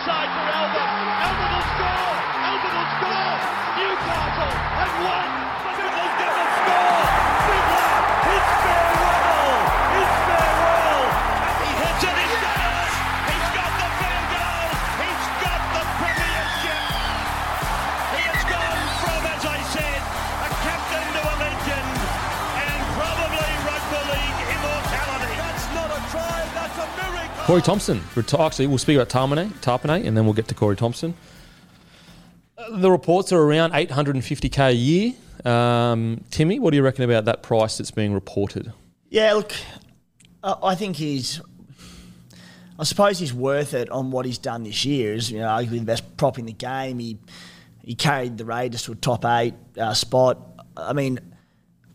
Inside Corey Thompson. Actually, we'll speak about Tarmane, Tarpane, and then we'll get to Corey Thompson. The reports are around 850k a year. Um, Timmy, what do you reckon about that price that's being reported? Yeah, look, I I think he's. I suppose he's worth it on what he's done this year. Is you know arguably the best prop in the game. He he carried the Raiders to a top eight uh, spot. I mean,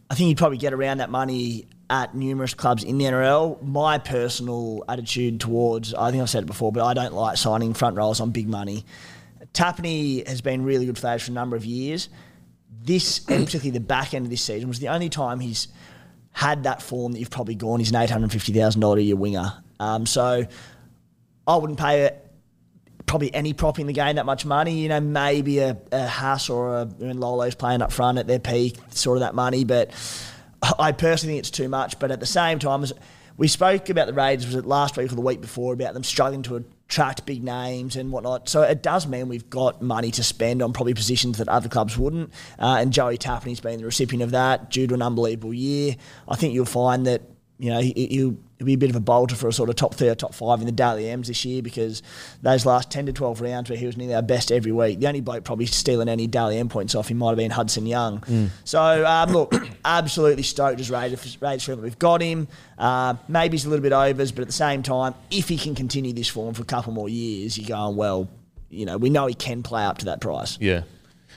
I think he'd probably get around that money at numerous clubs in the NRL. My personal attitude towards, I think I've said it before, but I don't like signing front rows on big money. Tapine has been really good for us for a number of years. This, and particularly the back end of this season, was the only time he's had that form that you've probably gone. He's an eight hundred fifty thousand dollar a year winger. Um, so I wouldn't pay it probably any prop in the game that much money. You know, maybe a, a Haas or a when Lolo's playing up front at their peak, sort of that money. But I personally think it's too much. But at the same time, we spoke about the Raiders, was it last week or the week before, about them struggling to attract big names and whatnot. So it does mean we've got money to spend on probably positions that other clubs wouldn't. Uh, and Joey Tapine's been the recipient of that due to an unbelievable year. I think you'll find that you know, he, he'll, he'll be a bit of a bolter for a sort of top three or top five in the Dally M's this year because those last 10 to 12 rounds where he was nearly our best every week, the only bloke probably stealing any Dally M points off him might have been Hudson Young. So, um, look, absolutely stoked as Raiders, Raiders that we've got him. Uh, maybe he's a little bit overs, but at the same time, if he can continue this form for a couple more years, you're going, well, you know, we know he can play up to that price. Yeah.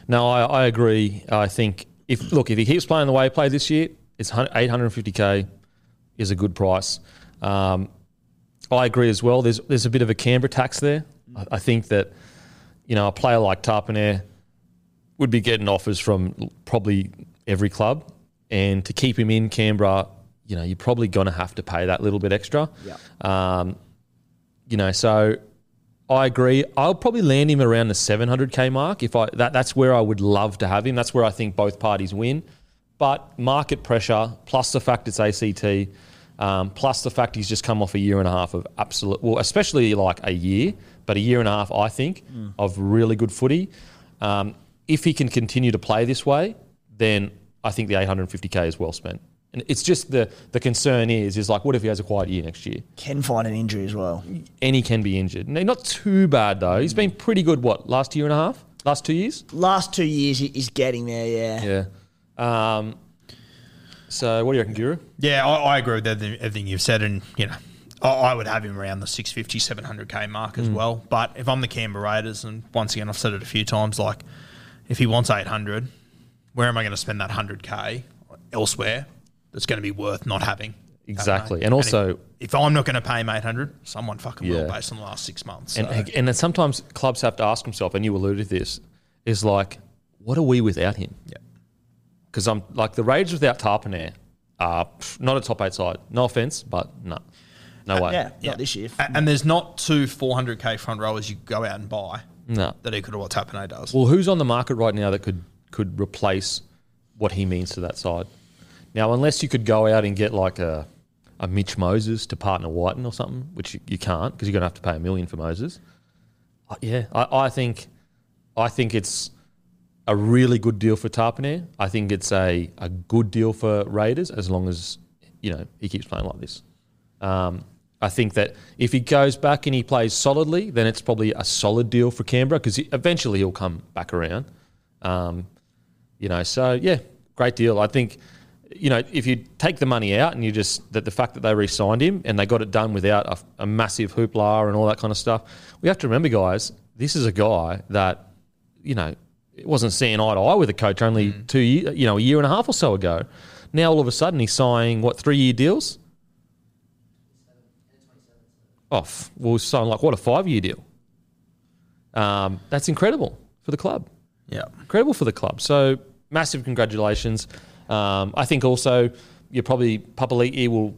No, I, I agree. I think if look if he keeps playing the way he played this year, it's 850k is a good price. Um, I agree as well. There's there's a bit of a Canberra tax there. I, I think that you know a player like Tapine would be getting offers from probably every club, and to keep him in Canberra, you know you're probably going to have to pay that little bit extra. Yeah. Um, you know, so I agree. I'll probably land him around the 700k mark. If I that that's where I would love to have him. That's where I think both parties win. But market pressure plus the fact it's ACT, um, plus the fact he's just come off a year and a half of absolute, well, especially like a year, but a year and a half, I think, of really good footy. Um, if he can continue to play this way, then I think the 850k is well spent. And it's just the the concern is is like, what if he has a quiet year next year? Can find an injury as well. and he can be injured. No, not too bad though. He's been pretty good. What last year and a half? Last two years? Last two years, he's getting there, yeah. Yeah. Um, so what do you reckon, Guru? Yeah, I, I agree with everything, you've said, and you know, I, I would have him around the 650, 700k mark Mm. as well. But if I'm the Canberra Raiders, and once again, I've said it a few times, like if he wants 800, where am I going to spend that 100k elsewhere? That's going to be worth not having. Exactly. And also, if I'm not going to pay him 800, someone fucking will Yeah. based on the last six months. And, and then sometimes clubs have to ask themselves, and you alluded to this, is like, what are we without him? Yeah. Because I'm like the Raiders without Tapine are pff, not a top eight side. No offense, but no, no way. Yeah, yeah. not this year. A- And there's not two 400k front rowers you go out and buy No. that equal to what Tapine does. Well, who's on the market right now that could could replace what he means to that side? Now, unless you could go out and get like a a Mitch Moses to partner Wighton or something, which you, you can't because you're going to have to pay a million for Moses. Uh, yeah, I, I think I think it's a really good deal for Tapine. I think it's a, a good deal for Raiders as long as you know he keeps playing like this. Um, I think that if he goes back and he plays solidly, then it's probably a solid deal for Canberra because eventually he'll come back around. Um, you know, so yeah, great deal. I think, you know, if you take the money out and you just that the fact that they re-signed him and they got it done without a, a massive hoopla and all that kind of stuff, we have to remember, guys, this is a guy that, you know, it wasn't seeing eye to eye with a coach only two, year, you know, a year and a half or so ago. Now all of a sudden he's signing what three year deals. Off. Well, he's signing like what a five year deal. Um, that's incredible for the club yeah. incredible for the club. So massive congratulations. Um, I think also you probably Papali'i will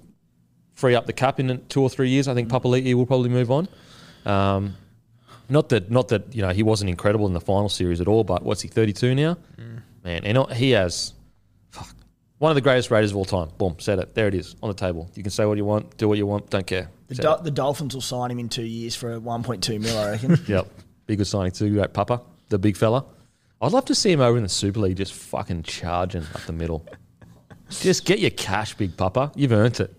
free up the cap in two or three years. I think Papali'i will probably move on. Um, not that not that you know he wasn't incredible in the final series at all, but what's he thirty two now? Mm. Man, and he has fuck, one of the greatest Raiders of all time. Boom, said it. There it is on the table. You can say what you want, do what you want, don't care. The, Said Dol- it. the Dolphins will sign him in two years for 1.2 mil, I reckon. Yep. Be good signing too, great Papa, the big fella. I'd love to see him over in the Super League just fucking charging up the middle. just get your cash, big Papa. You've earned it.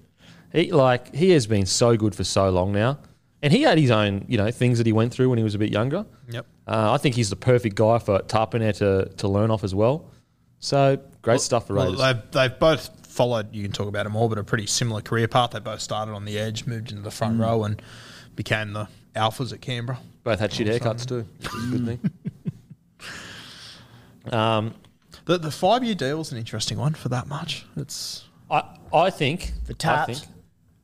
He like he has been so good for so long now. And he had his own, you know, things that he went through when he was a bit younger. Yep. Uh, I think he's the perfect guy for Tapine to, to learn off as well. So great stuff for Well, they've, they've both followed, you can talk about them all, but a pretty similar career path. They both started on the edge, moved into the front Mm. row, and became the alphas at Canberra. Both had shit haircuts too. which is a good thing. Um, The, the five year deal is an interesting one for that much. It's I I think For I think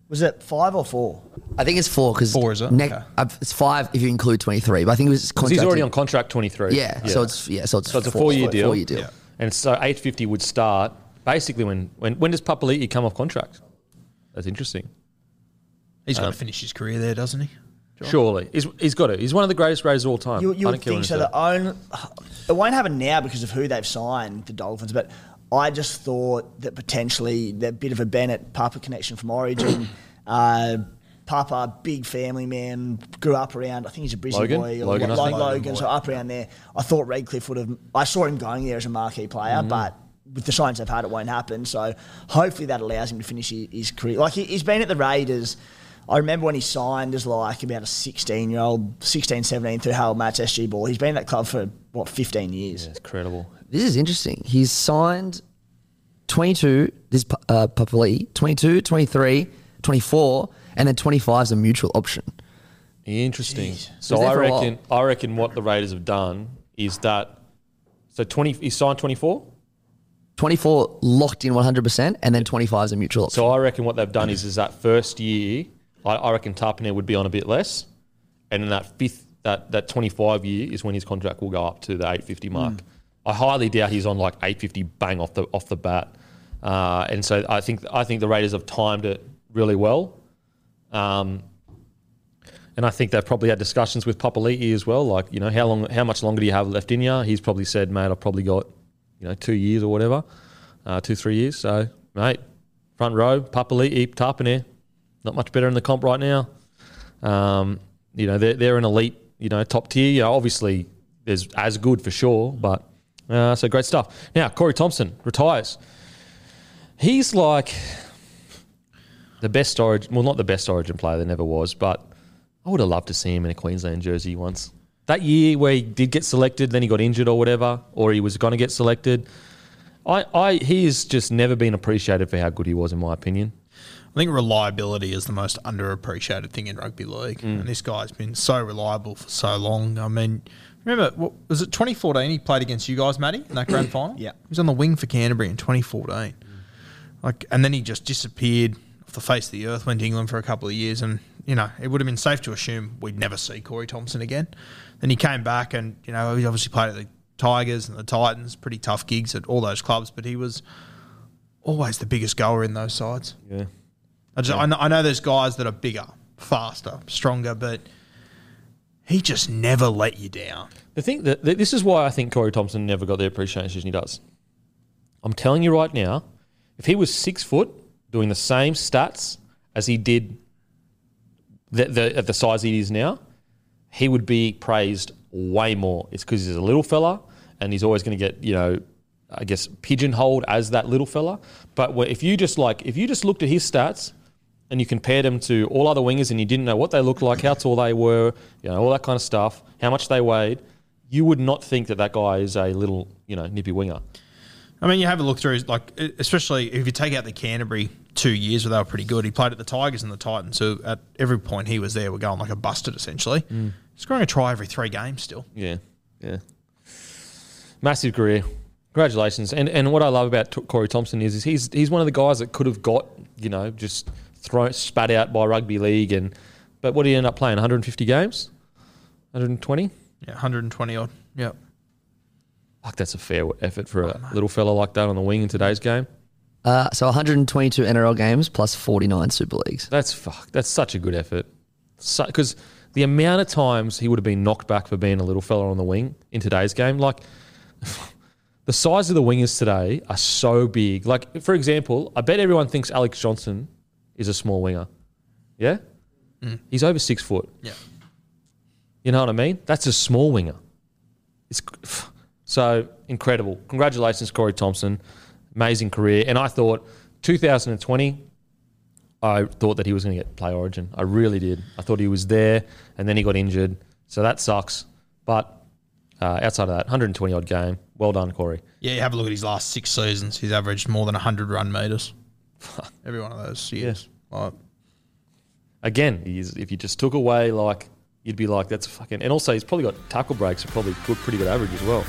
Was it five or four? I think it's four because Four, is it? Next, Okay. uh, it's five if you include twenty three. But I think it was 'cause he's already on contract twenty three. Yeah, so it's yeah, so it's So it's a four- four-year deal. Four year deal. Yeah. And so 850 would start basically when when when does Papali'i come off contract? That's interesting. he's got Um, to finish his career there, doesn't he? Surely he's, he's got it. He's one of the greatest Raiders of all time. You, I don't would care think so. he The own, it won't happen now because of who they've signed, the Dolphins. But I just thought that potentially that bit of a Bennett Papa connection from Origin. uh, Papa, big family man, grew up around. I think he's a Brisbane Logan? boy. Or Logan, I Lo- think. Logan, so up around there. I thought Redcliffe would have. I saw him going there as a marquee player, Mm-hmm. but with the signs they've had, it won't happen. So hopefully that allows him to finish his, his career. Like he, he's been at the Raiders. I remember when he signed as like about a 16 year old, 16, 17 through Harold Matthews SG ball. He's been at that club for what 15 years. It's incredible. This is interesting. He's signed 22, this uh, Papali, 22, 23, 24, and then 25 is a mutual option. Interesting. Jeez. So He was there I for a while. reckon I reckon what the Raiders have done is that so 20 he signed 24. 24 locked in 100%, and then 25 is a mutual option. So I reckon what they've done is is that first year I, I reckon Tapine would be on a bit less, and then that fifth that that 25 year is when his contract will go up to the 850 mark. I highly doubt he's on like 850 bang off the off the bat, uh, and so I think I think the Raiders have timed it really well. Um, and I think they've probably had discussions with Papali'i as well. Like, you know, how long, how much longer do you have left in you? He's probably said, mate, I've probably got, you know, two years or whatever, uh, two, three years. So, mate, front row, Papali'i, Tapine, not much better in the comp right now. Um, you know, they're, they're an elite, you know, top tier. You know, obviously, there's as good for sure, but uh, so great stuff. Now, Corey Thompson retires. He's like the best origin, well, not the best origin player there never was, but I would have loved to see him in a Queensland jersey once. That year where he did get selected, then he got injured or whatever, or he was going to get selected. I, I, he has just never been appreciated for how good he was, in my opinion. I think reliability is the most underappreciated thing in rugby league, Mm. and this guy's been so reliable for so long. I mean, remember what was it 2014? He played against you guys, Matty, in that grand final. Yeah. he was on the wing for Canterbury in 2014. Like, and then he just disappeared. off the face of the earth, went to England for a couple of years, and you know it would have been safe to assume we'd never see Corey Thompson again. Then he came back, and you know he obviously played at the Tigers and the Titans, pretty tough gigs at all those clubs, but he was always the biggest goer in those sides. Yeah. I, just, I, know, I know there's guys that are bigger, faster, stronger, but he just never let you down. The thing that that- this is why I think Corey Thompson never got the appreciation he does. I'm telling you right now, if he was six foot doing the same stats as he did the, the, at the size he is now, he would be praised way more. It's because he's a little fella and he's always going to get, you know, I guess pigeonholed as that little fella. But if you just like, if you just looked at his stats and you compared them to all other wingers and you didn't know what they looked like, how tall they were, you know, all that kind of stuff, how much they weighed, you would not think that that guy is a little, you know, nippy winger. I mean, you have a look through, like, especially if you take out the Canterbury two years where they were pretty good. He played at the Tigers and the Titans, so at every point he was there, we're going like a busted essentially. Mm. He's scoring a try every three games still. Yeah, yeah. Massive career. Congratulations. And and what I love about T- Corey Thompson is, is he's he's one of the guys that could have got you know just thrown spat out by rugby league and but what did he end up playing 150 games, 120. Yeah, 120 odd. Yep. Fuck, that's a fair effort for a little fella like that on the wing in today's game. Uh, so 122 NRL games plus 49 Super Leagues. That's fuck. That's such a good effort. Because the amount of times he would have been knocked back for being a little fella on the wing in today's game, like the size of the wingers today are so big. Like for example, I bet everyone thinks Alex Johnson is a small winger. Yeah, he's over six foot. Yeah. You know what I mean? That's a small winger. It's so incredible. Congratulations, Corey Thompson. Amazing career. And I thought 2020, I thought that he was going to get play Origin. I really did. I thought he was there, and then he got injured. So that sucks. But uh, outside of that, 120 odd game. Well done, Corey. Yeah, you have a look at his last six seasons. He's averaged more than 100 run meters. Every one of those years. Like, Again, if you just took away like, you'd be like, that's fucking. And also, he's probably got tackle breaks. Are probably good, pretty good average as well.